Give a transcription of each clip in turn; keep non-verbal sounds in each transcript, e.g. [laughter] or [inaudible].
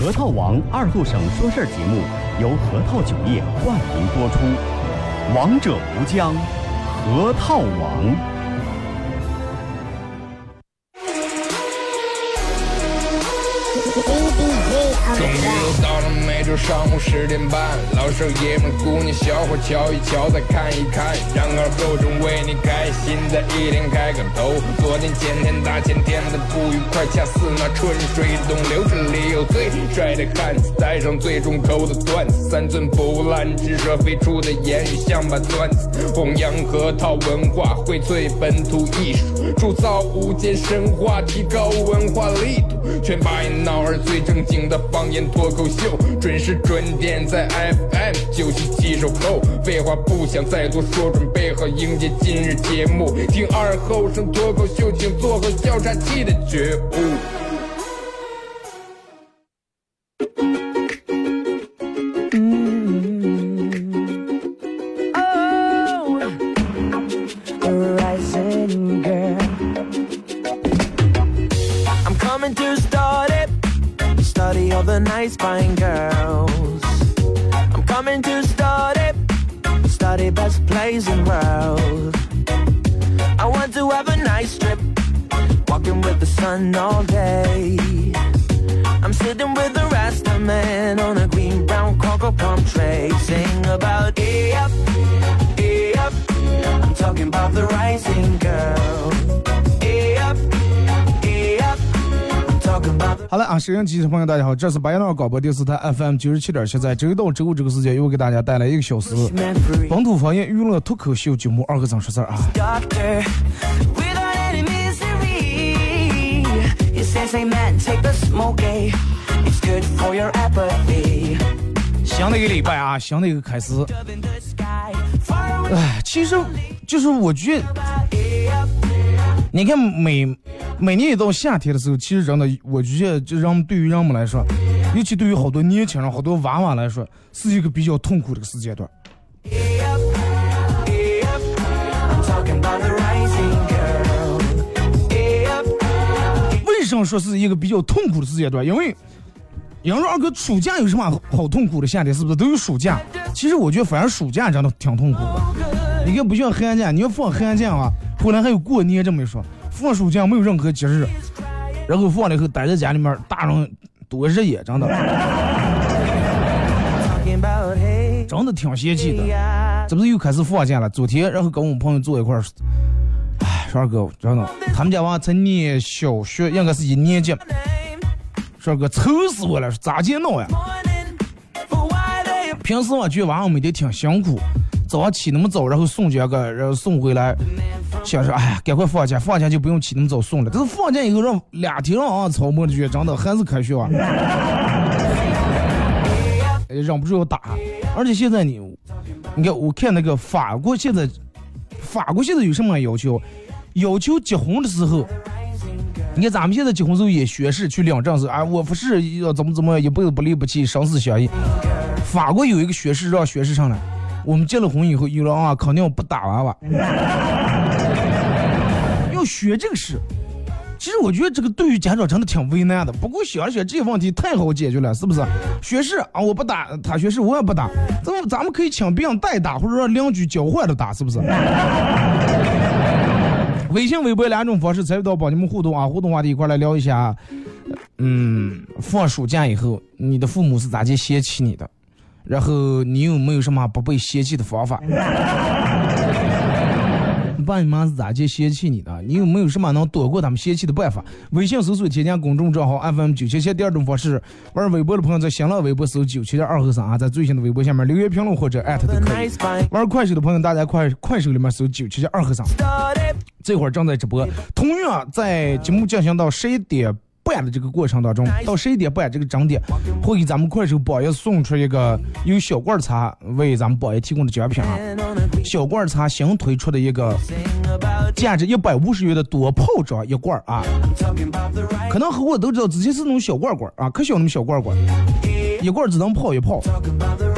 核桃王二后省说事儿节目由核桃酒业冠名播出，王者无疆，核桃王。终于又到了每周上午十点半，老少爷们姑娘小伙瞧一瞧再看一看，然而各种为你开心的一天开个头。昨天前天大前天的不愉快，恰似那春水东流，这里有最帅的汉子，带上最重口的段子，三寸不烂之舌飞出的言语像把钻子，弘扬核桃文化，荟萃本土艺术，铸造无间神话，提高文化力度，全把一闹儿最正经的方。言脱口秀，准时准点在 FM 九七七收口。废话不想再多说，准备好迎接今日节目。听二后生脱口秀，请做好笑岔气的觉悟。好了啊，收音机的朋友，大家好，这是白杨广播电视台 FM 九十七点七，在周一到周五这个时间，又给大家带来一个小时本土方言娱乐脱口秀节目《二和尚说事儿》啊。新的一个礼拜啊，新的一个开始。哎，其实就是我觉得，你看每。每年一到夏天的时候，其实真的，我觉得就让对于人们来说，尤其对于好多年轻人、好多娃娃来说，是一个比较痛苦的时间段。为什么说是一个比较痛苦的时间段？因为，因为二哥暑假有什么好痛苦的？夏天是不是都有暑假？其实我觉得，反正暑假真的挺痛苦的。你看，不像寒假，你要放寒假啊，后来还有过年这么一说。放暑假没有任何节日，然后放了以后待在家里面，大人多日也，真的，真的挺嫌弃的。这不是又开始放假了？昨天然后跟我们朋友坐一块儿，哎，说二哥，真的，他们家娃才念小学，应该是一年级。说哥愁死我了，咋见闹呀？平时我觉得娃娃每天挺辛苦。早上起那么早，然后送这个，然后送回来，想说，哎呀，赶快放假，放假就不用起那么早送了。但是放假以后让两天啊，操磨的觉真的还是开学啊，忍不住要打。而且现在你，你看，我看那个法国现在，法国现在有什么要求？要求结婚的时候，你看咱们现在结婚时候也学士去领证是啊，我不是要怎么怎么一辈子不离不弃，生死相依。法国有一个学士让学士上来。我们结了婚以后有了啊，肯定不打娃娃，要学这个事。其实我觉得这个对于家长真的挺为难的。不过想想这个问题太好解决了，是不是？学士啊，我不打，他学士我也不打，咱们咱们可以请别人代打，或者让邻居交换着打，是不是？微信、微博两种方式参与到帮你们互动啊，互动话题一块来聊一下。嗯，放暑假以后，你的父母是咋就嫌弃你的？然后你有没有什么不被嫌弃的方法？爸你妈是咋介嫌弃你的？你有没有什么能躲过他们嫌弃的办法？微信搜索添加公众账号 FM 九七七。第二种方式，玩微博的朋友在新浪微博搜九七七二和尚啊，在最新的微博下面留言评论或者艾特都可以。玩快手的朋友，大家快快手里面搜九七七二和尚，这会儿正在直播。同样在节目进行到十一点。半的这个过程当中，到十一点半这个整点，会给咱们快手榜爷送出一个由小罐茶为咱们榜爷提供的奖品啊！小罐茶新推出的一个价值一百五十元的多泡装一罐啊，可能很多都知道，之前是那种小罐罐啊，可小那么小罐罐，一罐只能泡一泡。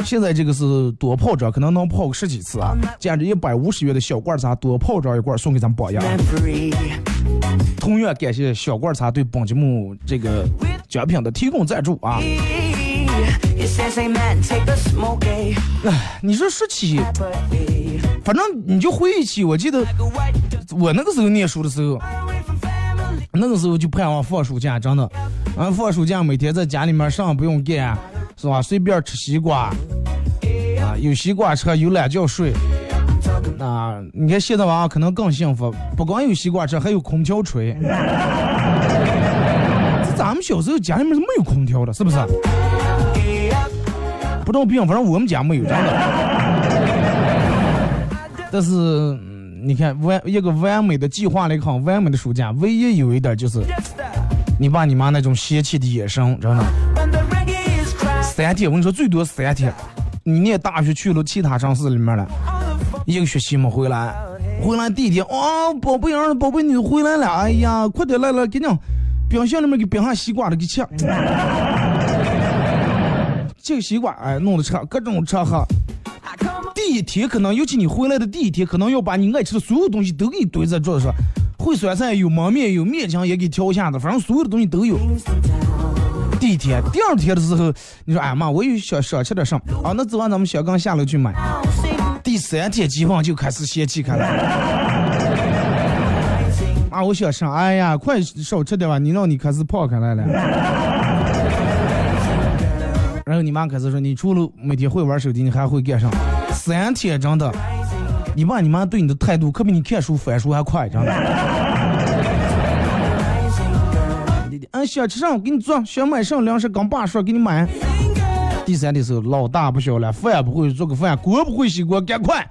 现在这个是多泡装，可能能泡个十几次啊！价值一百五十元的小罐茶多泡装一罐送给咱们宝爷。同样感谢小罐茶对本节目这个奖品的提供赞助啊。哎，你说说起，反正你就回忆起，我记得我那个时候念书的时候，那个时候就盼望放暑假，真的，啊，放暑假每天在家里面啥不用干，是吧？随便吃西瓜，啊，有西瓜吃，有懒觉睡。啊，你看现在娃可能更幸福，不光有西瓜吃，还有空调吹。[laughs] 这咱们小时候家里面是没有空调的，是不是？不知道病，反正我们家没有，真的。但是嗯你看完一个完美的计划了一个很完美的暑假，唯一有一点就是，你爸你妈那种嫌弃的眼神，真的。三天，我跟你说最多三天，你念大学去了其他城市里面了。一个学期没回来，回来第一天，啊，宝贝儿，宝贝你回来了，哎呀，快点来来，给你冰箱里面给冰上西瓜了，给吃。这个西瓜，哎，弄的吃，各种吃喝。第一天可能，尤其你回来的第一天，可能要把你爱吃的所有东西都给你堆在桌子上，烩酸菜有焖面有面酱也给挑下子，反正所有的东西都有。第一天，第二天的时候，你说，哎妈，我又想少吃点什么啊？那走完咱们小刚下楼去买。第三天基本就开始嫌弃开了，啊，我想吃，哎呀，快少吃点吧，你让你开始胖开来了。然后你妈开始说，你除了每天会玩手机，你还会干啥？三天真的，你爸你妈对你的态度可比你看书翻书还快，真的。嗯，想吃啥我给你做，想买啥粮食跟爸说给你买。第三的时候，老大不小了，饭不会做个饭，锅不会洗锅，赶快。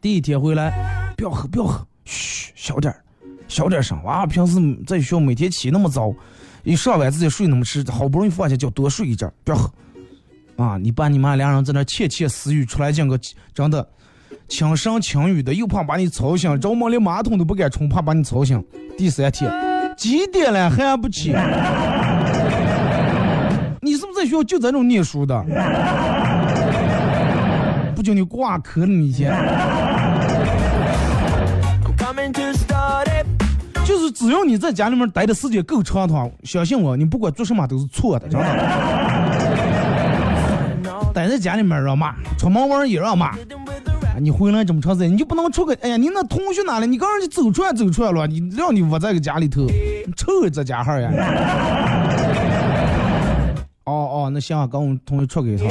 第一天回来，不要喝，不要喝，嘘，小点儿，小点声。娃平时在学校每天起那么早，一上晚自习睡那么迟，好不容易放下叫多睡一阵，不要喝。啊，你爸你妈两人在那窃窃私语，出来讲个真的轻声轻语的，又怕把你吵醒，着忙连马桶都不敢冲，怕把你吵醒。第三天，几点了还不起？你是不是在学校就这种念书的？[laughs] 不叫你挂科了，你先。就是只要你在家里面待的时间够长的话，相信我，你不管做什么都是错的，真的。[laughs] 待在家里面让骂，出门玩也让骂。你回来这么长时间，你就不能出个？哎呀，你那同学哪里？你刚让你走出来走出来了，你让你窝在个家里头，臭这家伙呀！哦哦，那行啊，跟我们同学出去一趟，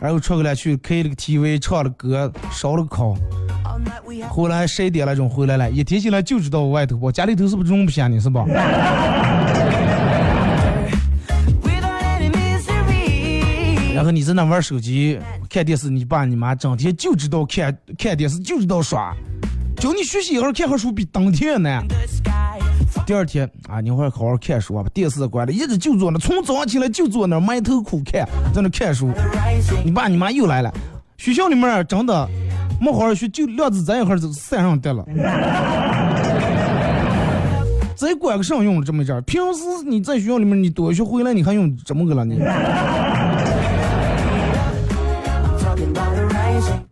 然后出去了去开了个 TV，唱了歌，烧了个烤，后来十一点了钟回来了，一提起来就知道我外头，我家里头是不是容不下你，是吧？[laughs] 然后你在那玩手机、看电视，你爸你妈整天就知道看看电视，就知道耍，教你学习一会儿看会书比当天难。第二天啊，你会好好看书啊，把电视关了，一直就坐那，从早上起来就坐那埋头苦看，在那看书。你爸你妈又来了，学校里面真的没好好学，就量子这一会儿就山上得了。[laughs] 再管个啥用这么一阵平时你在学校里面你多学回来，你还用怎么个了你？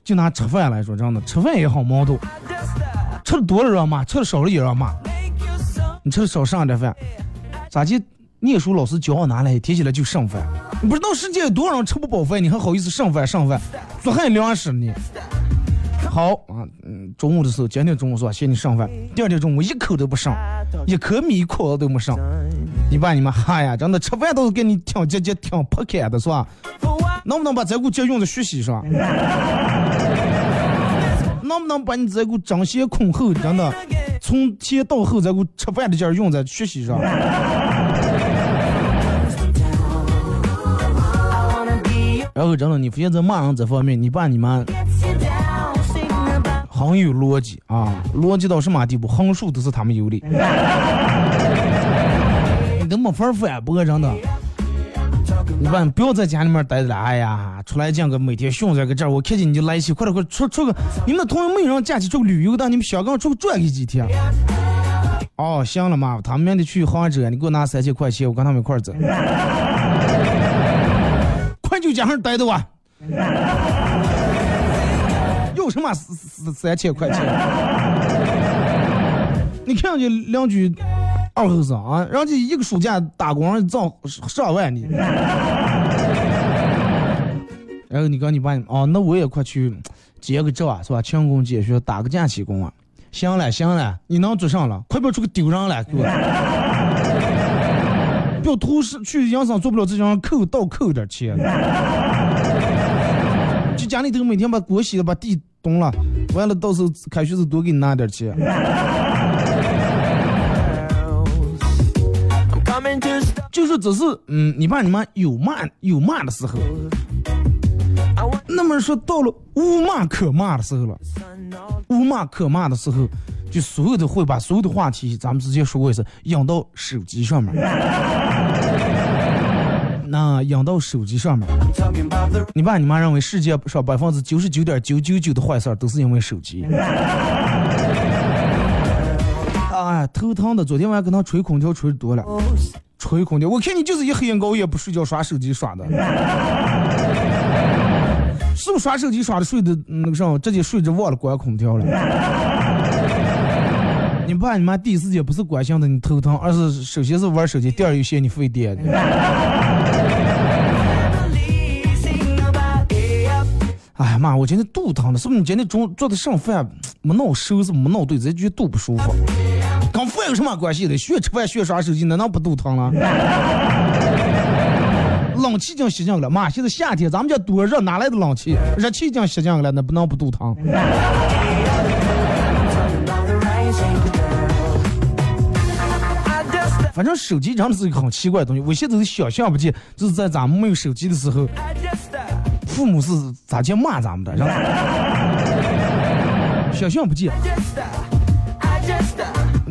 就拿吃饭来说，真的吃饭也好矛盾，吃的多了让骂，吃的少了也让骂。你吃的少上点饭，咋就念书老师教我拿来，提起来就剩饭。你不知道世界有多少人吃不饱饭，你还好意思剩饭剩饭？做汉粮食呢？好啊，嗯，中午的时候，今天中午说嫌你剩饭，第二天中午一口都不剩，一颗米壳都没剩。你爸你妈，哈呀，真的吃饭都是给你挺节节挺破开的是吧？能不能把这股劲用在学习上？[laughs] 能不能把你这股争先恐后，真的从前到后这股吃饭的劲儿用在学习上？然后真的，你发现在骂人这方面，你爸你妈很有逻辑啊，逻辑到什么地步，横竖都是他们有理，你都没法反驳，真的。你爸不要在家里面待着了，哎呀，出来见个每天熊在个这，我看见你就来气，快点快出出个，你们的同学没有人假期出去旅游的，你们想跟我出去转个几天。哦，行了嘛，他们明天去杭州，你给我拿三千块钱，我跟他们一块走。快就家上待着吧，[laughs] 有什么三三千块钱？你看见两句二后生啊，人家一个暑假打工挣上万呢。然后你 [laughs] 跟你爸哦，那我也快去接个账啊，是吧？勤工俭学，打个假期工啊。行了行了，你能做上了，快不要出去丢人了，给我。不 [laughs] 要图是去营生做不了这种扣倒扣点钱。[laughs] 就家里头每天把锅洗了，把地动了，完了到时候开学时多给你拿点钱。就是只是嗯，你爸你妈有骂有骂的时候。那么说到了无骂可骂的时候了，无骂可骂的时候，就所有的会把所有的话题，咱们之前说过一次，引到手机上面。[laughs] 那引到手机上面，你爸你妈认为世界上百分之九十九点九九九的坏事儿都是因为手机。哎，头疼的，昨天晚上跟他吹空调吹多了，吹空调，我看你就是一黑夜熬夜不睡觉耍手机耍的。是不是耍手机耍的睡的那个啥，直接睡着忘了关空调了？你爸你妈第一时间不是关心的你头疼，而是首先是玩手机，第二又嫌你费电。哎呀妈，我今天肚疼的，是不是你今天中午做的剩饭没弄收拾没弄对，直接肚不舒服？有什么关系的？学吃饭学耍手机，难道不肚疼了？[laughs] 冷气已经吸进了，妈，现在夏天，咱们家多热，哪来的冷气？热气已经吸进了，那不能不肚疼。[laughs] 反正手机真的是一个很奇怪的东西，我现在都想象不见，就是在咱们没有手机的时候，父母是咋去骂咱们的，[laughs] 想象不见。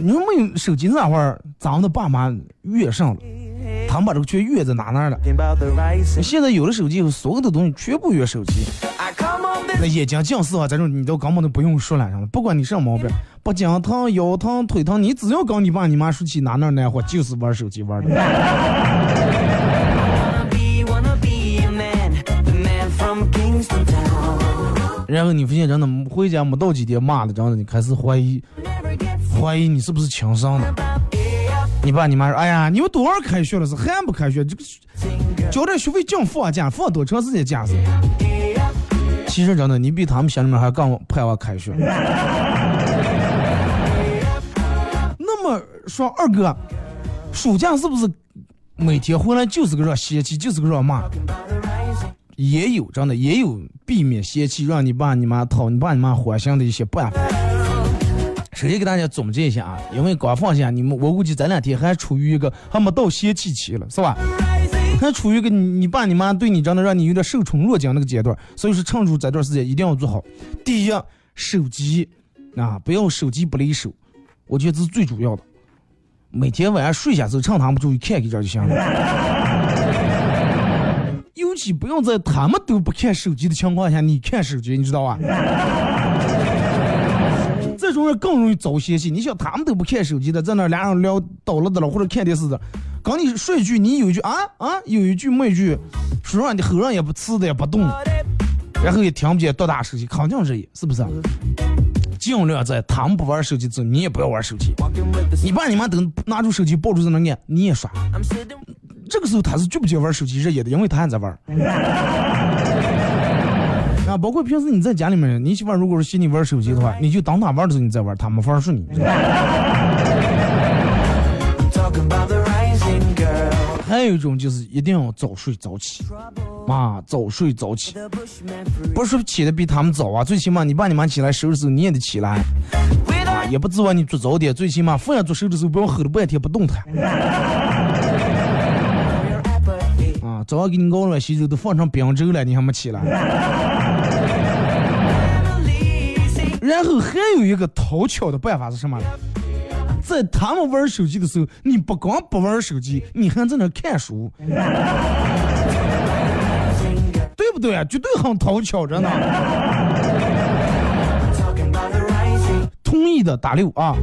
你们没有手机那会儿，咱们的爸妈越上了。他们把这个全越在哪哪了？现在有了手机以后，所有的东西全部越手机。那眼睛近视啊，这种你都根本都不用说了，不管你什么毛病，不颈疼、腰疼、腿疼，你只要跟你爸你妈说起哪哪难活，就是玩手机玩的。[laughs] 然后你发现真的回家没到几天骂的，真的你开始怀疑，怀疑你是不是情商的。你爸你妈说：“哎呀，你们多少开学了是还不开学？这个交点学费净放假，放多长时间假是？其实真的，你比他们心里面还更盼望开学。[laughs] 那么说，二哥，暑假是不是每天回来就是个让嫌弃，就是个让骂？也有真的，也有避免嫌弃，让你爸你妈讨你爸你妈欢心的一些办法。”首先给大家总结一下啊，因为刚放下你们，我估计这两天还处于一个还没到泄气期了，是吧？还处于一个你爸你妈对你真的让你有点受宠若惊那个阶段，所以说趁住这段时间一定要做好。第一，手机啊，不要手机不离手，我觉得这是最主要的。每天晚上睡下之后，趁他们注意看一点就行了。[laughs] 尤其不用在他们都不看手机的情况下，你看手机，你知道吧？这种人更容易遭嫌弃。你想，他们都不看手机的，在那俩人聊倒了的了，或者看电视的，刚你说一句，你有一句啊啊，有一句没一句，说让你后让也不吃的也不动，然后也听不见多大手机，肯定是也是不是？尽量在他们不玩手机之后，你也不要玩手机。你爸你妈等拿出手机抱住在那按，你也刷。这个时候他是绝不接玩手机热夜的，因为他还在玩。啊，包括平时你在家里面，你媳妇如果是嫌你玩手机的话，你就当他玩的时候你再玩，他没法说你。还有一种就是一定要早睡早起，妈，早睡早起，不是起的比他们早啊，最起码你爸你妈起来收拾你也得起来，啊，也不指望你做早点，最起码饭做收的时候不要吼了半天不动弹。啊，早上给你熬了稀粥都放成冰粥了，你还没起来。然后还有一个讨巧的办法是什么？在他们玩手机的时候，你不光不玩手机，你还在那看书，对不对啊？绝对很讨巧着呢。同意的打六啊，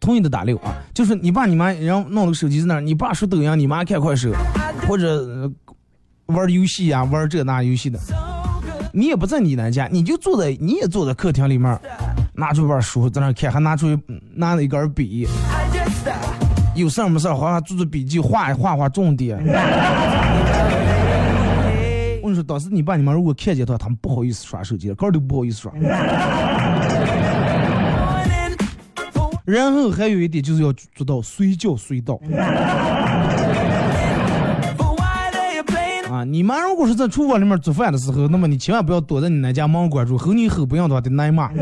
同意的打六啊，就是你爸你妈然后弄了个手机在那儿，你爸说抖音，你妈看快手，或者玩游戏呀，玩这那游戏的。你也不在你那家，你就坐在，你也坐在客厅里面，拿出本书在那看，还拿出拿了一根笔，有事儿没事儿，好好做做笔记，画一画画重点。[laughs] 我跟你说，当时你爸你妈如果看见的话，他们不好意思耍手机，根儿都不好意思耍。[laughs] 然后还有一点就是要做到随叫随到。你妈如果是在厨房里面做饭的时候，那么你千万不要躲在你那家门关住，吼你吼不样的话得挨骂。[laughs]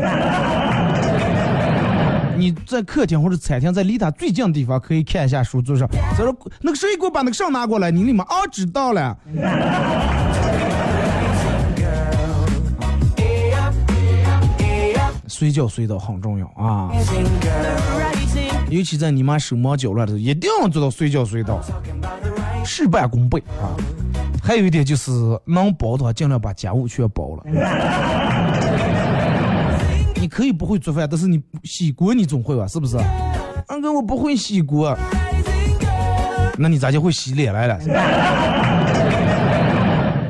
你在客厅或者餐厅，在离他最近的地方可以看一下书桌上，他说那个谁给我把那个上拿过来，你立马啊知道了。随叫随到很重要啊，尤其在你妈手忙脚乱的时候，一定要做到随叫随到，事半功倍啊。还有一点就是能包的话，尽量把家务全包了。[laughs] 你可以不会做饭，但是你洗锅你总会吧？是不是？二哥，我不会洗锅，那你咋就会洗脸来了？[laughs]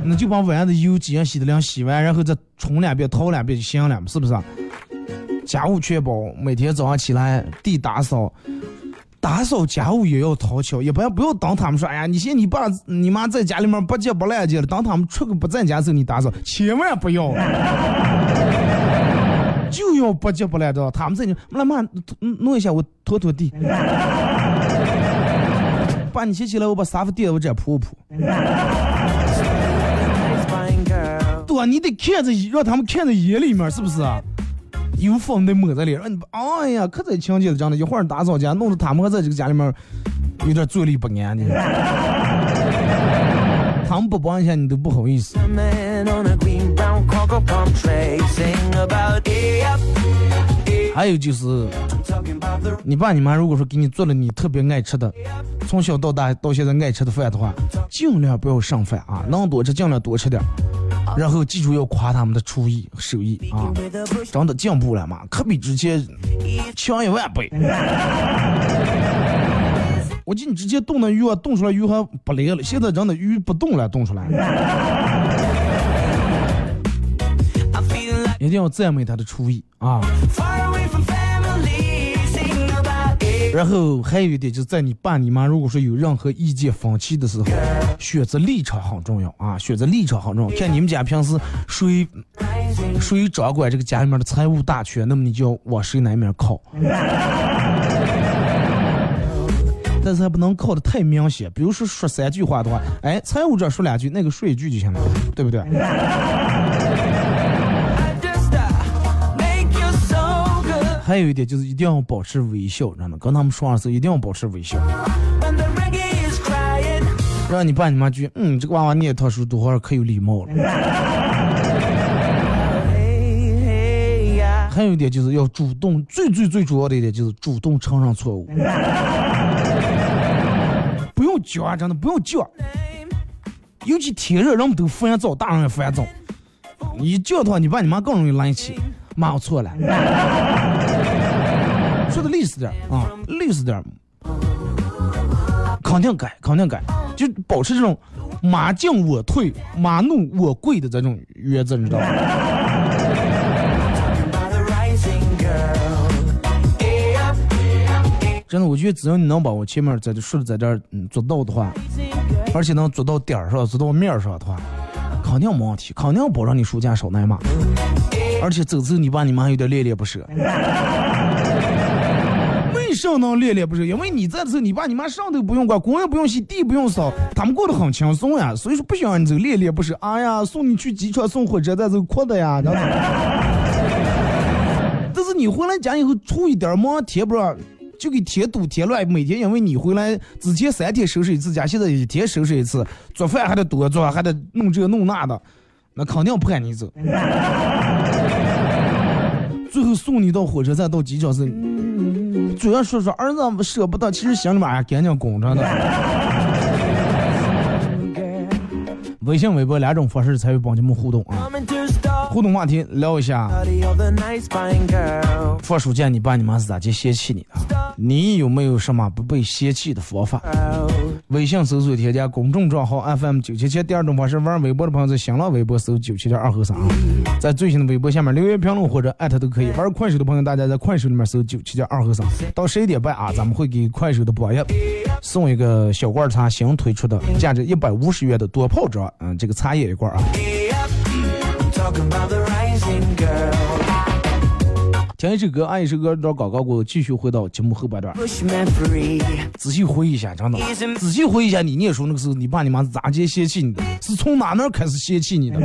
那就把碗的油几样洗的凉，洗完然后再冲两遍、掏两遍就行了，是不是？家务全包，每天早上起来地打扫。打扫家务也要讨巧，也不要不要当他们说，哎呀，你嫌你爸你妈在家里面不洁不烂净了，当他们出个不在家时候你打扫，千万不要，就要不洁不烂的，他们在你妈妈弄一下我拖拖地，把你掀起来，我把沙发垫我这铺铺，对你得看着让他们看着眼里面，是不是啊？有风得抹在脸上，哎呀，可得情节了，真的，一会儿打扫家，弄得他们在这个家里面有点坐立不安的。[laughs] 他们不帮一下你都不好意思。还有就是，你爸你妈如果说给你做了你特别爱吃的，从小到大到现在爱吃的饭的话，尽量不要剩饭啊，能多吃尽量多吃点。然后记住要夸他们的厨艺手艺啊，真的进步了嘛，可比之前强一万倍。[laughs] 我记你之前冻的鱼啊，冻出来鱼还不来了，现在真的鱼不动了，冻出来。[laughs] 一定要赞美他的厨艺啊。然后还有一点就是在你爸你妈如果说有任何意见分歧的时候，选择立场很重要啊，选择立场很重要。看你们家平时谁谁掌管这个家里面的财务大权，那么你就要往谁那面靠。[laughs] 但是还不能靠的太明显，比如说说三句话的话，哎，财务这说两句，那个说一句就行了，对不对？还有一点就是一定要保持微笑，知道吗？跟他们说话的时候一定要保持微笑。让你爸你妈觉嗯，这个娃娃念套书多会儿可有礼貌了。还有一点就是要主动，最最最主要的一点就是主动承认错误。不用犟，真的不用犟。尤其天热，人们都烦躁，大人也烦躁。你犟的话，你爸你妈更容易来气。妈，我错了。说的利索点啊，利索点，肯定改，肯定改，就保持这种马进我退，马怒我跪的这种原则，你知道吗？真的，我觉得只要你能把我前面在这说的在这儿嗯做到的话，而且能做到点儿上，做到面上的话，肯定没问题，肯定保证你暑假少挨骂，而且走走你爸你妈还有点恋恋不舍。上能恋恋不舍，因为你在的时候，你爸你妈上都不用管，锅也不用洗，地不用扫，他们过得很轻松呀。所以说不想让你走恋恋不舍。哎呀，送你去机场，送火车站走哭的呀。[laughs] 但是你回来家以后出一点忙，贴不上，就给贴堵贴乱。每天因为你回来之前三天收拾一次家，现在一天收拾一次，做饭还得多做，还得弄这弄那的，那肯定不喊你走。[laughs] 最后送你到火车站，到机场是。主要说说儿子舍不得，其实心里面也赶紧拱着呢。微信、微博两种方式参与帮节目互动啊！互动话题聊一下，放暑假你爸你妈是咋就嫌弃你的？你有没有什么不被嫌弃的方法？微信搜索添加公众账号 FM 九七七。第二种方式，玩微博的朋友在新浪微博搜九七点二和三，在最新的微博下面留言评论或者艾特都可以。玩快手的朋友，大家在快手里面搜九七点二和三。到十一点半啊，咱们会给快手的榜一送一个小罐茶，新推出的，价值一百五十元的多泡茶，嗯，这个茶叶一罐啊。听一首歌，按一首歌，到广告过后，继续回到节目后半段。仔细回忆一下，真的，仔细回忆一下，你念书那个时候，你爸你妈咋接嫌弃你的？是从哪那开始嫌弃你的？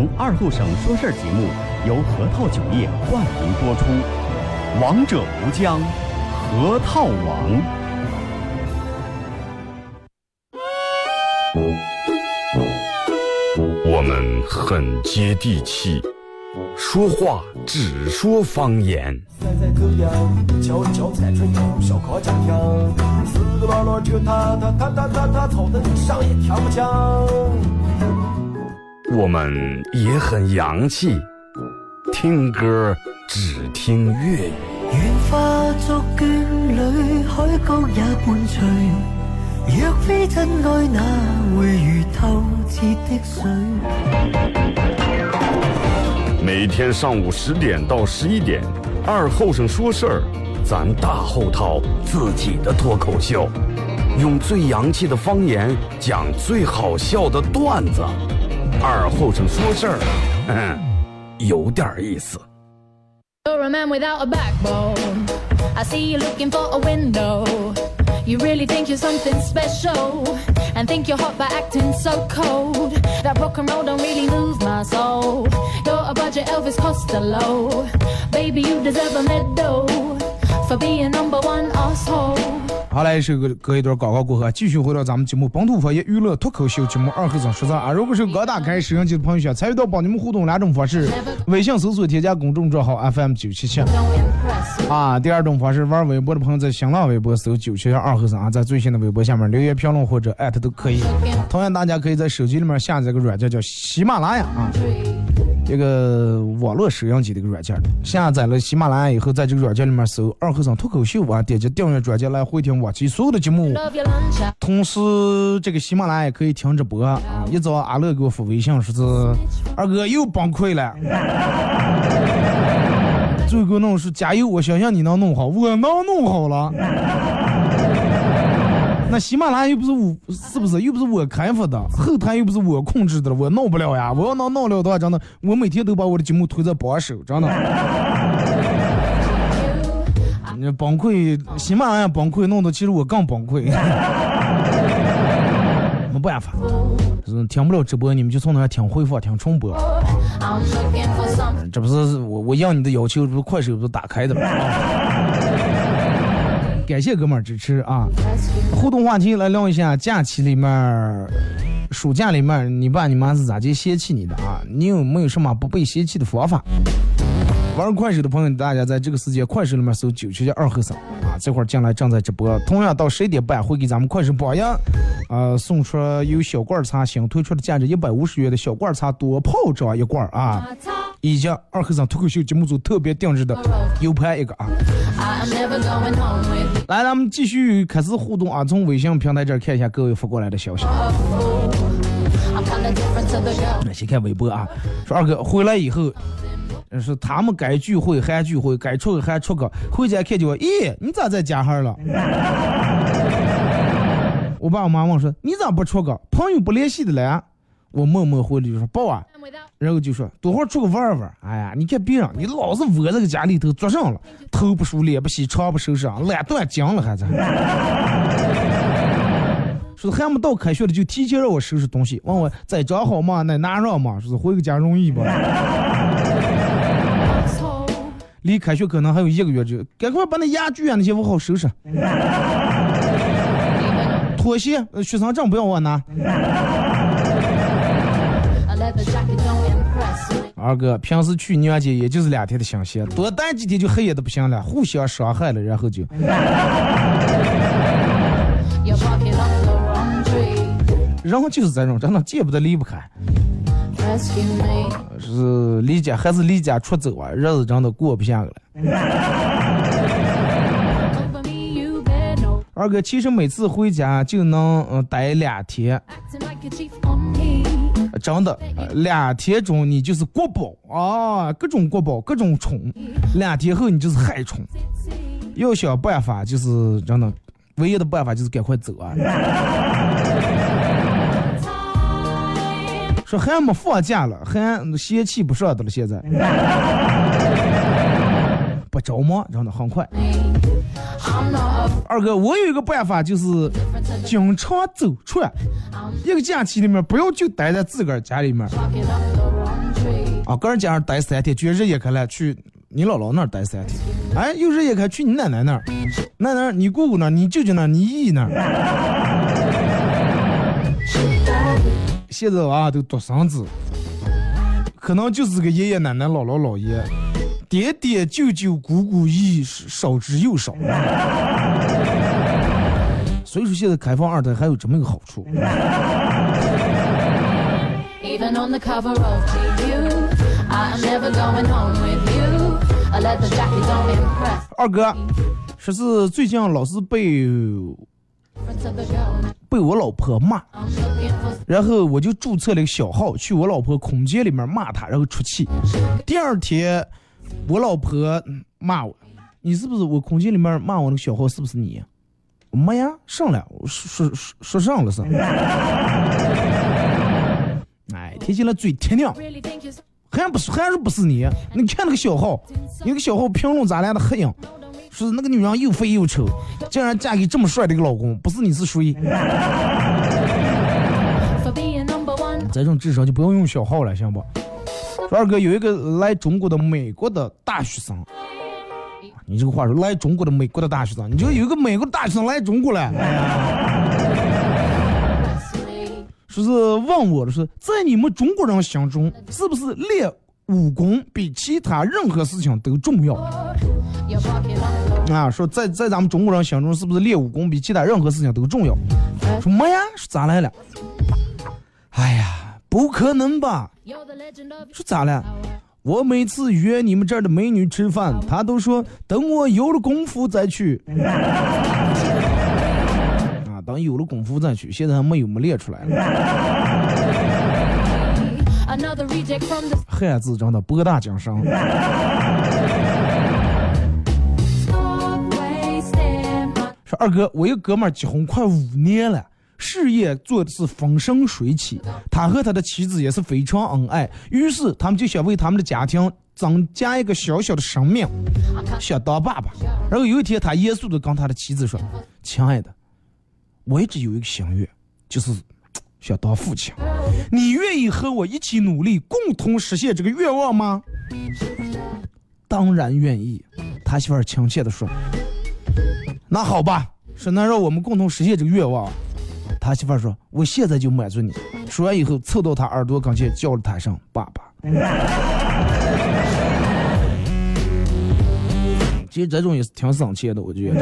王二后省说事儿节目由核桃酒业冠名播出，王者无疆，核桃王。我们很接地气，说话只说方言。我们也很洋气，听歌只听粤语。愿化作眷侣，海角也伴随。若非真爱，哪会如透彻的水？每天上午十点到十一点，二后生说事儿，咱大后套自己的脱口秀，用最洋气的方言讲最好笑的段子。二后生说事儿，嗯，有点意思。 You're a [laughs] man without a backbone. I see you looking for a window. You really think you're something special and think you're hot by acting so cold. That rock and roll don't really move my soul. You're a budget Elvis Costello. Baby, you deserve a medal for being number one asshole. 好嘞，一首歌隔一段广告过后，继续回到咱们节目本土方言娱乐脱口秀节目二和尚说唱啊。如果是刚打开摄像机的朋友，想参与到帮你们互动两种方式：微信搜索添加公众账号 FM 九七七啊；第二种方式，玩微博的朋友在新浪微博搜九七七二和尚啊，在最新的微博下面留言评论或者艾特都可以。同样，大家可以在手机里面下载个软件叫喜马拉雅啊。这个网络摄像机的一个软件，下载了喜马拉雅以后，在这个软件里面搜“二和尚脱口秀”啊，点击订阅专辑来回听往期所有的节目。同时，这个喜马拉雅也可以听直播啊。一早阿乐给我发微信说是二哥又崩溃了，[laughs] 最后弄是加油，我相信你能弄好，我能弄好了。那喜马拉雅又不是我，是不是又不是我开发的，后台又不是我控制的，我弄不了呀。我要能弄了的话，真的，我每天都把我的节目推在榜首，真的。你崩溃，喜马拉雅崩溃，弄得其实我更崩溃。没办法，就是听不了直播，你们就从那听回放、听重播。这不是我我应你的要求，不是快手不是打开的吗？感谢哥们儿支持啊！互动话题来聊一下，假期里面，暑假里面，你爸你妈是咋地嫌弃你的啊？你有没有什么不被嫌弃的方法？玩快手的朋友，大家在这个时间快手里面搜九七七二和尚啊，这会儿进来正在直播。同样到十一点半会给咱们快手榜样，呃，送出有小罐茶新推出的价值一百五十元的小罐茶多泡装一罐啊，以及二和尚脱口秀节目组特别定制的 U 盘一个啊。来，咱们继续开始互动啊！从微信平台这儿看一下各位发过来的消息。那先看微博啊，说二哥回来以后，是他们该聚会还聚会，该出去还出个，回家看见我，咦，你咋在家哈了？[laughs] 我爸我妈问说你咋不出个？朋友不联系的了？我默默回了就说报啊，然后就说多会儿出去玩玩。哎呀，你看别人，你老是窝在个家里头做上了，头不梳，脸不洗，床不收拾，懒断筋了还在。[laughs] 说还没到开学了，就提前让我收拾东西，问我在找好吗？那拿上吗？说是回个家容易吧？[laughs] 离开学可能还有一个月就，赶快把那牙具啊那些我好收拾。[laughs] 拖鞋、呃学生证不要我拿。二哥，平时去娘家也就是两天的新鲜，多待几天就黑夜的不行了，互相伤害了，然后就.人就是这种，真的见不得离不开。是离家还是离家出走啊？日子真的过不下去了。[laughs] 二哥，其实每次回家就能嗯、呃待两天，真的，呃两天中你就是国宝啊，各种国宝，各种宠，两天后你就是海宠。要想办法，就是真的，唯一的办法就是赶快走啊！[laughs] 说还没放假了，还嫌弃不上的了，现在不着忙，真的很快。二哥，我有一个办法，就是经常走出来，一个假期里面不要就待在自个儿家里面，啊，个人家上待三天，觉日也开了，去你姥姥那儿待三天。哎，又日也开，去你奶奶那儿，奶奶、你姑姑那儿，你舅舅那儿，你姨姨那儿。现在娃都独生子，可能就是个爷爷奶奶、姥姥姥爷，爹爹、舅舅、姑姑、姨少之又少。所以说，现在开放二胎还有这么一个好处。二哥，说是最近老是被被我老婆骂，然后我就注册了一个小号，去我老婆空间里面骂她，然后出气。第二天。我老婆嗯骂我，你是不是我空间里面骂我那个小号是不是你？没呀，上了，我说说说说上了是。哎，提起来嘴甜娘，really think you're so 还不是还是不是你？你看那个小号，那个小号评论咱俩的黑影，说那个女人又肥又丑，竟然嫁给这么帅的一个老公，不是你是谁.这种智商就不用用小号了，行不？说二哥有一个来中国的美国的大学生，你这个话说来中国的美国的大学生，你就有一个美国的大学生来中国了，说是问我的说，在你们中国人心中，是不是练武功比其他任何事情都重要？啊，说在在咱们中国人心中，是不是练武功比其他任何事情都重要？说没呀，说咋来了？哎呀，不可能吧？说咋了？我每次约你们这儿的美女吃饭，她都说等我有了功夫再去。[laughs] 啊，等有了功夫再去，现在还没有没练出来。the 汉字真的博大精深。说二哥，我一个哥们儿结婚快五年了，事业做的是风生水起，他和他的妻子也是非常恩爱，于是他们就想为他们的家庭增加一个小小的生命，想当爸爸。然后有一天，他严肃的跟他的妻子说：“亲爱的，我一直有一个心愿，就是想当父亲，你愿意和我一起努力，共同实现这个愿望吗？”当然愿意，他媳妇儿亲切的说。那好吧，说那让我们共同实现这个愿望。他媳妇儿说：“我现在就满足你。”说完以后，凑到他耳朵跟前叫了他一声“爸爸”。其实这种也是挺省钱的，我觉得。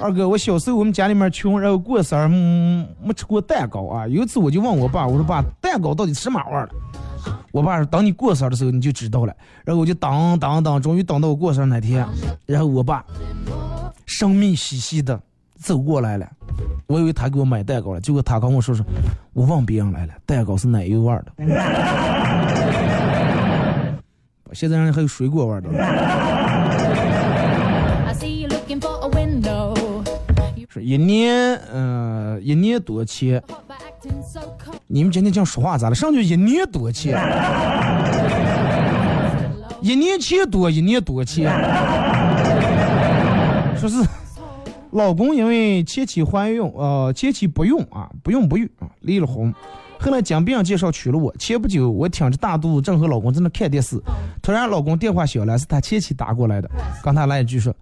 二哥，我小时候我们家里面穷，然后过生日嗯没吃过蛋糕啊。有一次我就问我爸，我说爸，蛋糕到底什么味儿的？我爸说等你过生日的时候你就知道了。然后我就等等等，终于等到我过生日那天，然后我爸神秘兮兮的走过来了。我以为他给我买蛋糕了，结果他跟我说说，我问别人来了，蛋糕是奶油味的。现在人还有水果味的。一年，呃，一年多钱。hot by acting so cold. 你们今天讲说话咋了？上去一年多钱，一年前多，一年多钱。说是老公因为前妻怀孕，呃，前妻不孕啊，不孕不育啊，离了婚。后来经别人介绍娶了我。前不久，我挺着大肚子，正和老公在那看电视，突然老公电话响了，是他前妻打过来的，刚他来一句说：“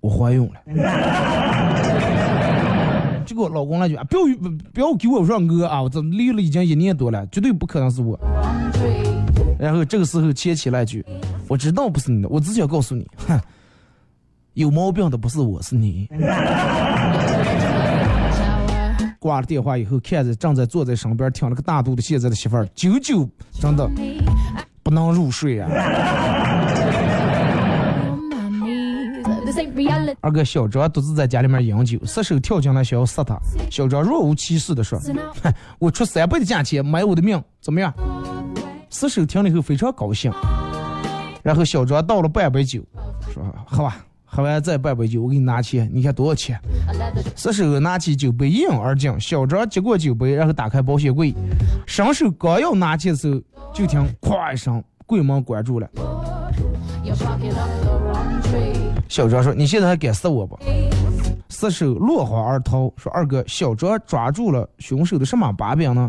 我怀孕了。[laughs] ”结果老公来句啊，不要不不要给我让哥啊！我这离了已经一年多了，绝对不可能是我。然后这个时候前妻来句，我知道不是你的，我只想告诉你，哼，[laughs] 有毛病的不是我，是你。挂了电话以后，看着正在坐在身边挺了个大肚的现在的媳妇儿，久久真的不能入睡啊。二哥小张独自在家里面饮酒，失手跳进来想要杀他。小张若无其事的说：“哼，我出三倍的价钱买我的命，怎么样？”失手听了以后非常高兴，然后小张倒了半杯酒，说：“喝吧，喝完再半杯酒，我给你拿钱，你看多少钱？” I let the 死手拿起酒杯一饮而尽，小张接过酒杯，然后打开保险柜，伸手刚要拿起的时候，就听咵一声，柜门关住了。小张说：“你现在还敢杀我不？”死手落荒而逃，说：“二哥，小张抓住了凶手的什么把柄呢？”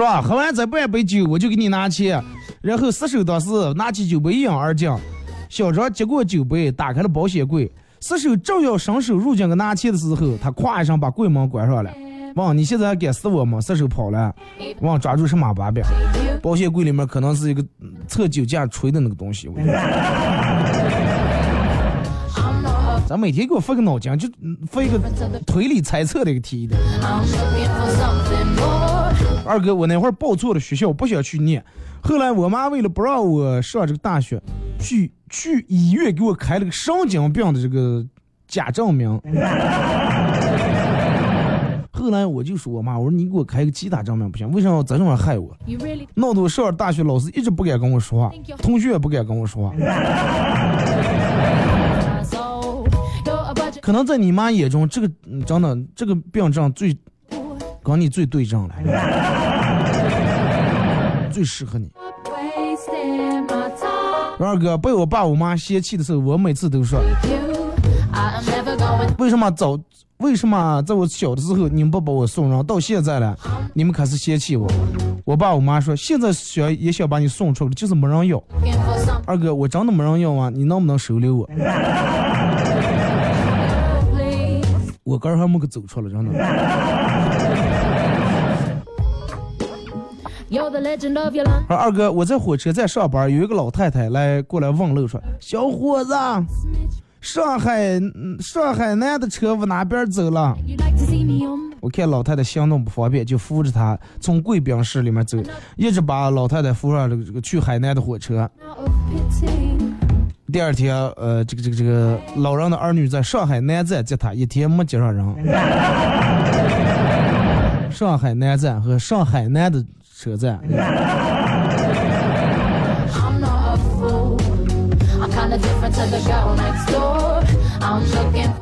是吧喝完这半杯酒我就给你拿钱，然后失手当时拿起酒杯一饮而尽。小张接过酒杯，打开了保险柜，失手正要伸手入进去拿钱的时候，他咵一声把柜门关上了。问你现在还敢死我吗？失手跑了，忘抓住什么把柄？保险柜里面可能是一个测酒驾锤的那个东西。我咱每天给我发个脑筋，就嗯发一个推理猜测的一个题的。二哥，我那会儿报错了学校，不想去念。后来我妈为了不让我上这个大学，去去医院给我开了个神经病的这个假证明。后来我就说我妈，我说你给我开个其他证明不行，为什么要这么害我？闹得我上了大学，老师一直不敢跟我说话，同学也不敢跟我说话。可能在你妈眼中，这个真的这个病症最跟你最对症了，[laughs] 最适合你。二哥被我爸我妈嫌弃的时候，我每次都说，为什么早为什么在我小的时候你们不把我送人，到现在了，你们开始嫌弃我？我爸我妈说，现在想也想把你送出来，就是没人要。二哥，我真的没人要啊，你能不能收留我？我哥儿还没给走出来，真的。[laughs] 二哥，我在火车站上班，有一个老太太来过来问路说：“小伙子，上海嗯上海南的车往哪边走了 You like to see me on？” 我看老太太行动不方便，就扶着她从贵宾室里面走，一直把老太太扶上了这个去海南的火车。第二天，呃，这个这个这个老人的儿女在上海南站接他，一天没接上人。上海南站和上海南的车站。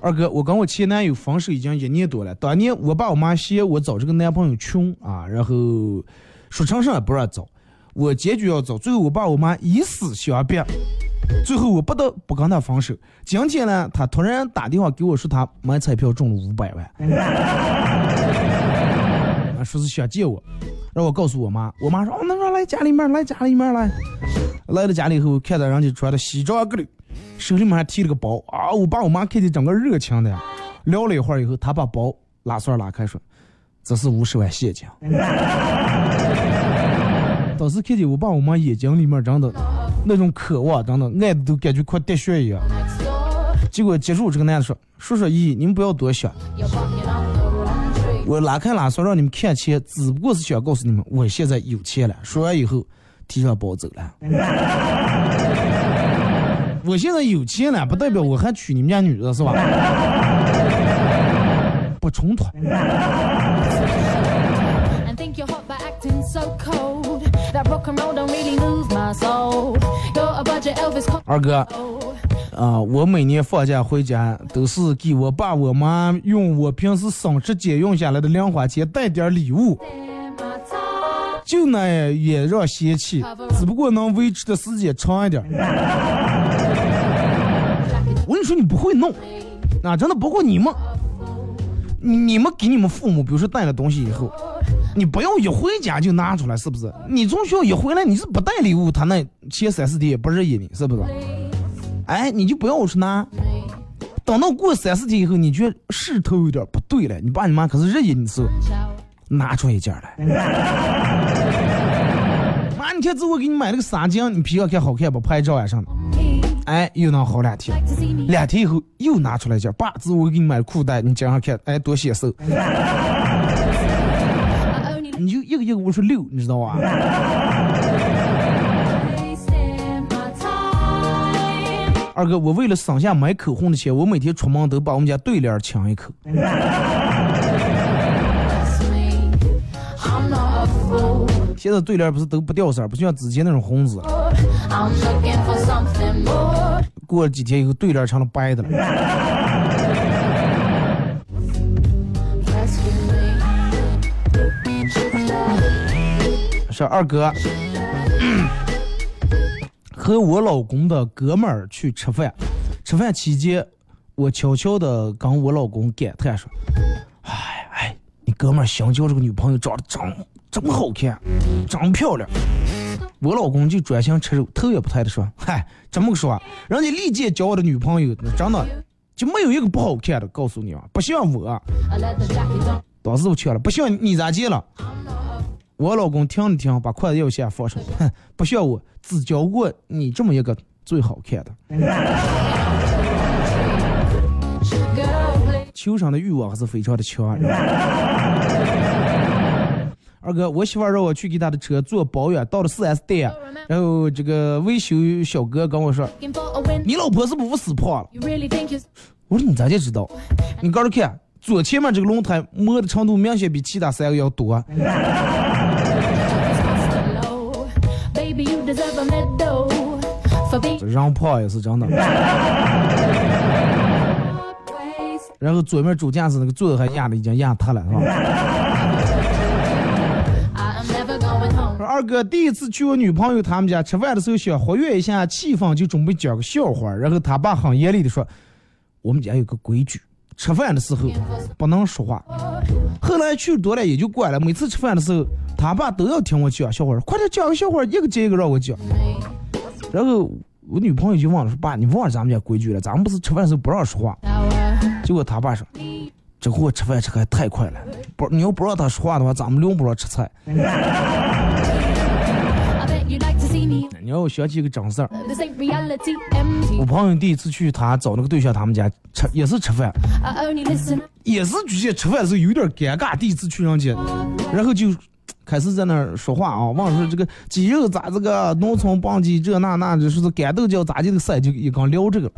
二哥，我跟我前男友分手已经一年多了。当年我爸我妈嫌我找这个男朋友穷啊，然后说成什也不让找，我坚决要找。最后我爸我妈以死相逼，最后我不得不跟他分手。今天呢，他突然打电话给我说他买彩票中了五百万，[laughs] 啊，说是想见我，让我告诉我妈。我妈说哦，那说来家里面，来家里面来。来到家里以后，看到人家穿的西装革履，手里面还提了个包啊！我爸我妈看见整个热情的，聊了一会儿以后，他把包拉栓拉开说：“这是五十万现金。[laughs] ”当时看见我爸我妈眼睛里面真的那种渴望，真的爱的都感觉快滴血一样。结果接住这个男的说：“叔叔姨，你们不要多想，我拉开拉栓让你们看钱，只不过是想告诉你们，我现在有钱了。”说完以后，提上包走了。[laughs] 我现在有钱了，不代表我还娶你们家女的是吧？不冲突。二哥，啊，我每年放假回家都是给我爸我妈用我平时省吃俭用下来的零花钱带点礼物，就那样也让嫌弃，只不过能维持的时间长一点。我跟你说，你不会弄，啊，真的不会。你们，你们给你们父母，比如说带了东西以后。你不要一回家就拿出来，是不是？你从学校一回来，你是不带礼物，他那前三四天也不热议你，是不是？哎，你就不要去拿。等到过三四天以后，你觉得势头有点不对了，你爸你妈可是热议你的时候，拿出一件来。[laughs] 妈，你看这我给你买了个纱巾，你皮上看好看不？拍照呀上的。哎，又能好两天。两天以后又拿出来一件，爸，这我给你买的裤带，你讲上看，哎，多显瘦。[laughs] 你就一个一个我说六，你知道吧？二哥，我为了省下买口红的钱，我每天出门都把我们家对联儿抢一口。现在对联儿不是都不掉色儿，不像之前那种红纸。过了几天以后，对联儿成了白的了。说二哥，和我老公的哥们儿去吃饭，吃饭期间，我悄悄的跟我老公感叹说：“哎哎，你哥们儿香蕉这个女朋友长得真真好看，真漂亮。我老公就专心吃肉，头也不抬的说：“嗨，这么说，人家历届交我的女朋友，真的就没有一个不好看的。告诉你啊，不像我，当时我去了，不像你咋接了？我老公听了听，把筷子 [laughs] 要下放上，哼，不像我，只教过你这么一个最好看的。[laughs] 求生的欲望还是非常的强。[laughs] 二哥，我媳妇让我去给她的车做保养，到了 4S 店，然后这个维修小哥跟我说：“你老婆是不是死胖了？”我说：“你咋就知道？你告诉看，左前面这个轮胎磨的程度明显比其他三个要多。”人胖也是真的。[laughs] 然后左面主驾驶那个座子还压的已经压塌了，是吧？[laughs] 二哥第一次去我女朋友他们家吃饭的时候，想活跃一下气氛，就准备讲个笑话。然后他爸很严厉的说：“我们家有个规矩，吃饭的时候不能说话。”后来去多了也就惯了。每次吃饭的时候，他爸都要听我讲笑话，快点讲个笑话，一个接一个让我讲。然后我女朋友就问了说：“爸，你忘了咱们家规矩了？咱们不是吃饭的时候不让说话？”结果他爸说：“这货吃饭吃还太快了，不，你要不让他说话的话，咱们留不着吃菜。[laughs] ”你要我想起一个真事儿，我朋友第一次去他找那个对象他们家吃，也是吃饭，也是之前吃饭的时候有点尴尬，第一次去人家，然后就开始在那儿说话啊，忘了说这个鸡肉咋这个，农村棒鸡这那那，就是干豆角咋就个塞，就一刚聊这个。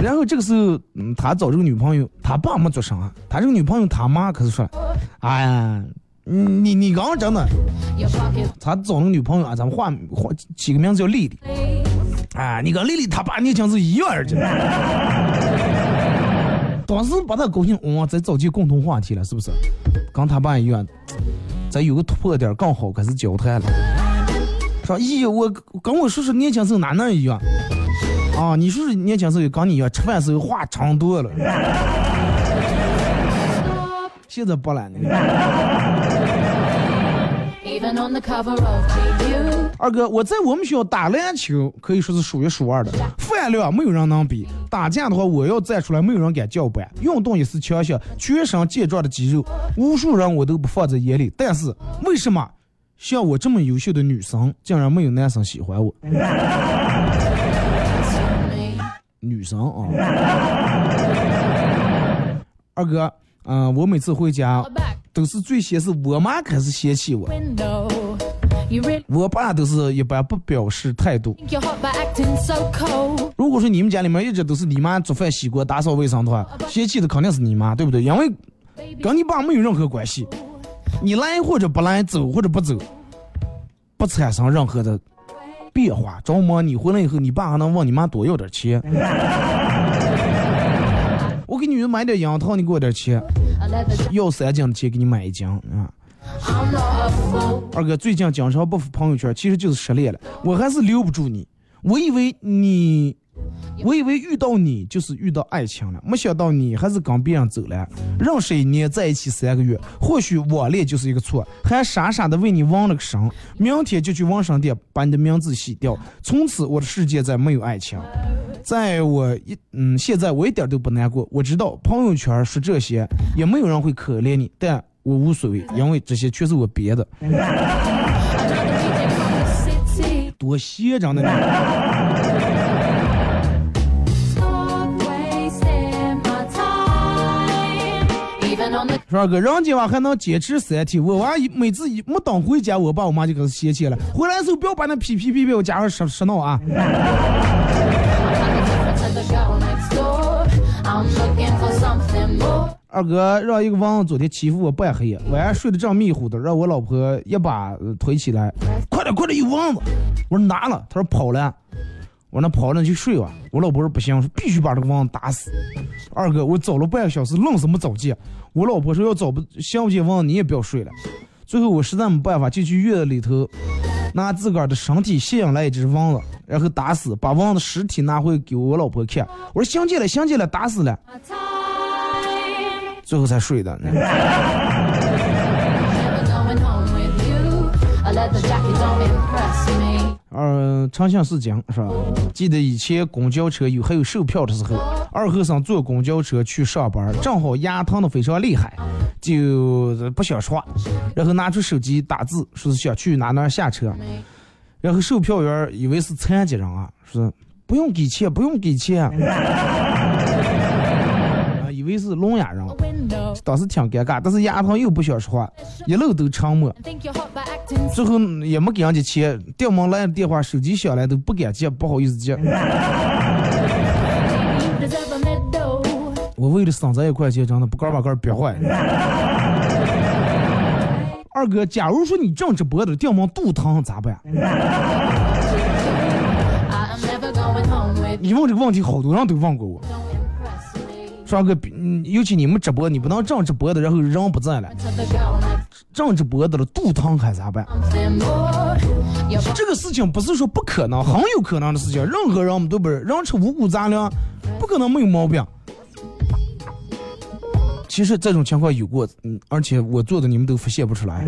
然后这个时候，他找这个女朋友，他爸没做声啊，他这个女朋友他妈可是说，哎呀。你你刚刚真的，他找那个女朋友啊，咱们换换起个名字叫丽丽，哎，你跟丽丽他爸年轻时一样儿的，当时把他高兴，哇，再找起共同话题了，是不是？跟他爸一样，再有个突破点更好，开始交谈了。说，咦，我跟我叔叔年轻时候哪能一样？啊，你叔叔年轻时候跟你一样，吃饭时候话长多了。现在不了呢。二哥，我在我们学校打篮球可以说是数一数二的，饭量没有人能比。打架的话，我要站出来，没有人敢叫板。运动也是强项，全身健壮的肌肉，无数人我都不放在眼里。但是为什么像我这么优秀的女生，竟然没有男生喜欢我？女生啊，二哥。嗯，我每次回家都是最先是我妈开始嫌弃我，我爸都是一般不表示态度。如果说你们家里面一直都是你妈做饭、洗锅、打扫卫生的话，嫌弃的肯定是你妈，对不对？因为跟你爸没有任何关系，你来或者不来，走或者不走，不产生任何的变化。着么你回来以后，你爸还能问你妈多要点钱。我给女人买点樱桃，你给我点钱，要三斤的钱给你买一斤啊！二哥最近经常不发朋友圈，其实就是失恋了。我还是留不住你，我以为你。我以为遇到你就是遇到爱情了，没想到你还是跟别人走了。认识一年，在一起三个月，或许网恋就是一个错，还傻傻的为你忘了个神。明天就去纹身店把你的名字洗掉，从此我的世界再没有爱情。在我一嗯，现在我一点都不难过。我知道朋友圈说这些也没有人会可怜你，但我无所谓，因为这些全是我编的。多嚣张的你！说二哥，人家娃还能坚持三天，我娃每次一没等回家，我爸我妈就开始嫌弃了。回来的时候不要把那屁屁屁屁我家伙说说闹啊！二哥让一个王昨天欺负我半黑夜，晚上睡得正迷糊的，让我老婆一把推起来，快点快点有蚊子！我说拿了，他说跑了。我说那跑了去睡吧。我老婆说不行，说必须把这个王打死。二哥，我找了半个小时，愣是没找见。我老婆说要找不想不见王，你也不要睡了。最后我实在没办法，就去院子里头拿自个儿的身体吸引来一只王子，然后打死，把王的尸体拿回给我老婆看。我说想见了，想见了，打死了。最后才睡的。[laughs] 嗯，长相思讲是吧？记得以前公交车有还有售票的时候，二和尚坐公交车去上班，正好牙疼的非常厉害，就不想说话，然后拿出手机打字，说是想去哪哪下车，然后售票员以为是残疾人啊，说不用给钱，不用给钱。啊，以为是聋哑人，当时挺尴尬，但是牙疼又不想说话，一路都沉默。最后也没给人家钱，电门来的电话，手机响来都不敢接，不好意思接。我为了省这一块钱，真的不干把干憋坏。二哥，假如说你正直播的电门肚疼咋办.你问这个问题，好多人都问过我。刷个，尤其你们直播，你不能正直播的，然后人不在了，正直播的了，肚疼还咋办？这个事情不是说不可能，很有可能的事情。任何人我们都不是人吃五谷杂粮，不可能没有毛病。其实这种情况有过，而且我做的你们都发现不出来。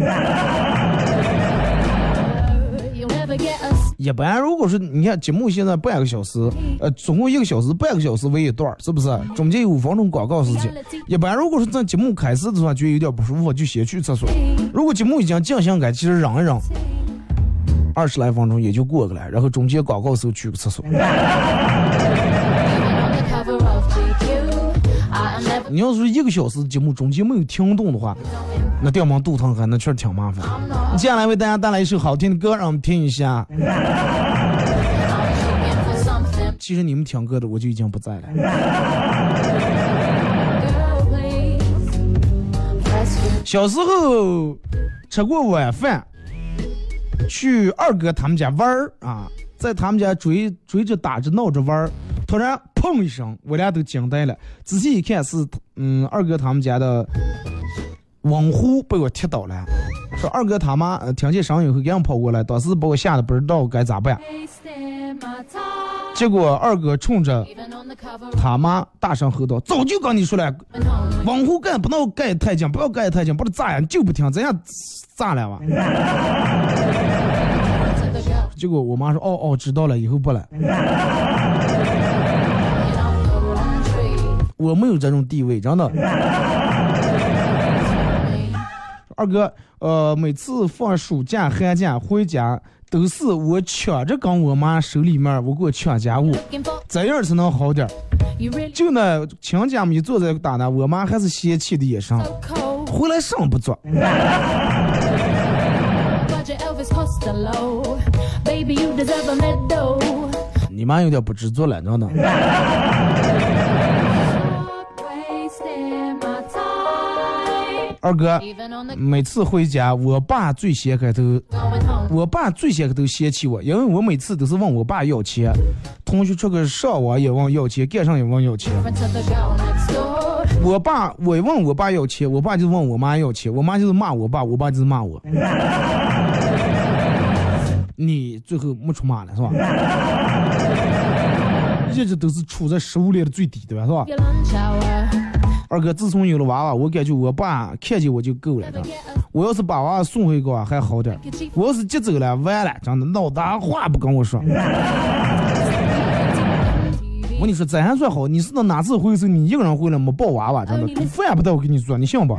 一般如果说你看节目现在半个小时，呃，总共一个小时，半个小时为一段，是不是？中间有五分钟广告时间。一般如果说在节目开始的时候觉得有点不舒服，就先去厕所。如果节目已经进行开，其实忍一忍，二十来分钟也就过去了，然后中间广告时候去个厕所。[laughs] 你要是一个小时的节目中间没有听懂的话，那电门肚疼还那确实挺麻烦。接下来为大家带来一首好听的歌，让我们听一下。其实你们听歌的我就已经不在了。小时候吃过晚饭，去二哥他们家玩儿啊，在他们家追追着打着闹着玩儿，突然砰一声，我俩都惊呆了。仔细一看是嗯二哥他们家的网壶被我踢倒了。说二哥他妈、听见声音以后赶紧跑过来，当时把我吓得不知道该咋办。结果二哥冲着他妈大声吼道：“早就跟你说了，网壶盖不能盖太紧，不要盖太紧，不是炸呀，你就不听，怎样炸了哇？”结果我妈说：“哦哦，知道了，以后不了。You know the wrong tree. ”我没有这种地位，真的。二哥，呃，每次放暑假、寒假回家，都是我抢着跟我妈手里面我给我抢家务这样才能好点儿。就那亲家们一坐在打呢，我妈还是嫌弃的眼神，回来什么不做。[laughs] 你妈有点不知足了道吗二哥每次回家我爸最先开头我爸最先开头嫌弃我因为我每次都是问我爸要钱同学出去上网也问要钱街上也问要钱。我爸我问我爸要钱我爸就问我妈要钱我妈就是骂我爸我爸就是骂我。你最后没出马了是吧？[laughs] 一直都是处在食物链的最底端是吧？二哥，自从有了娃娃，我感觉我爸看见我就够了。我要是把娃娃送回家还好点，我要是接走了，完了，真的老大话不跟我说。[laughs] 我跟你说，这还算好，你是那哪次回时候你一个人回来没抱娃娃，真的饭不带我跟你说，你信不？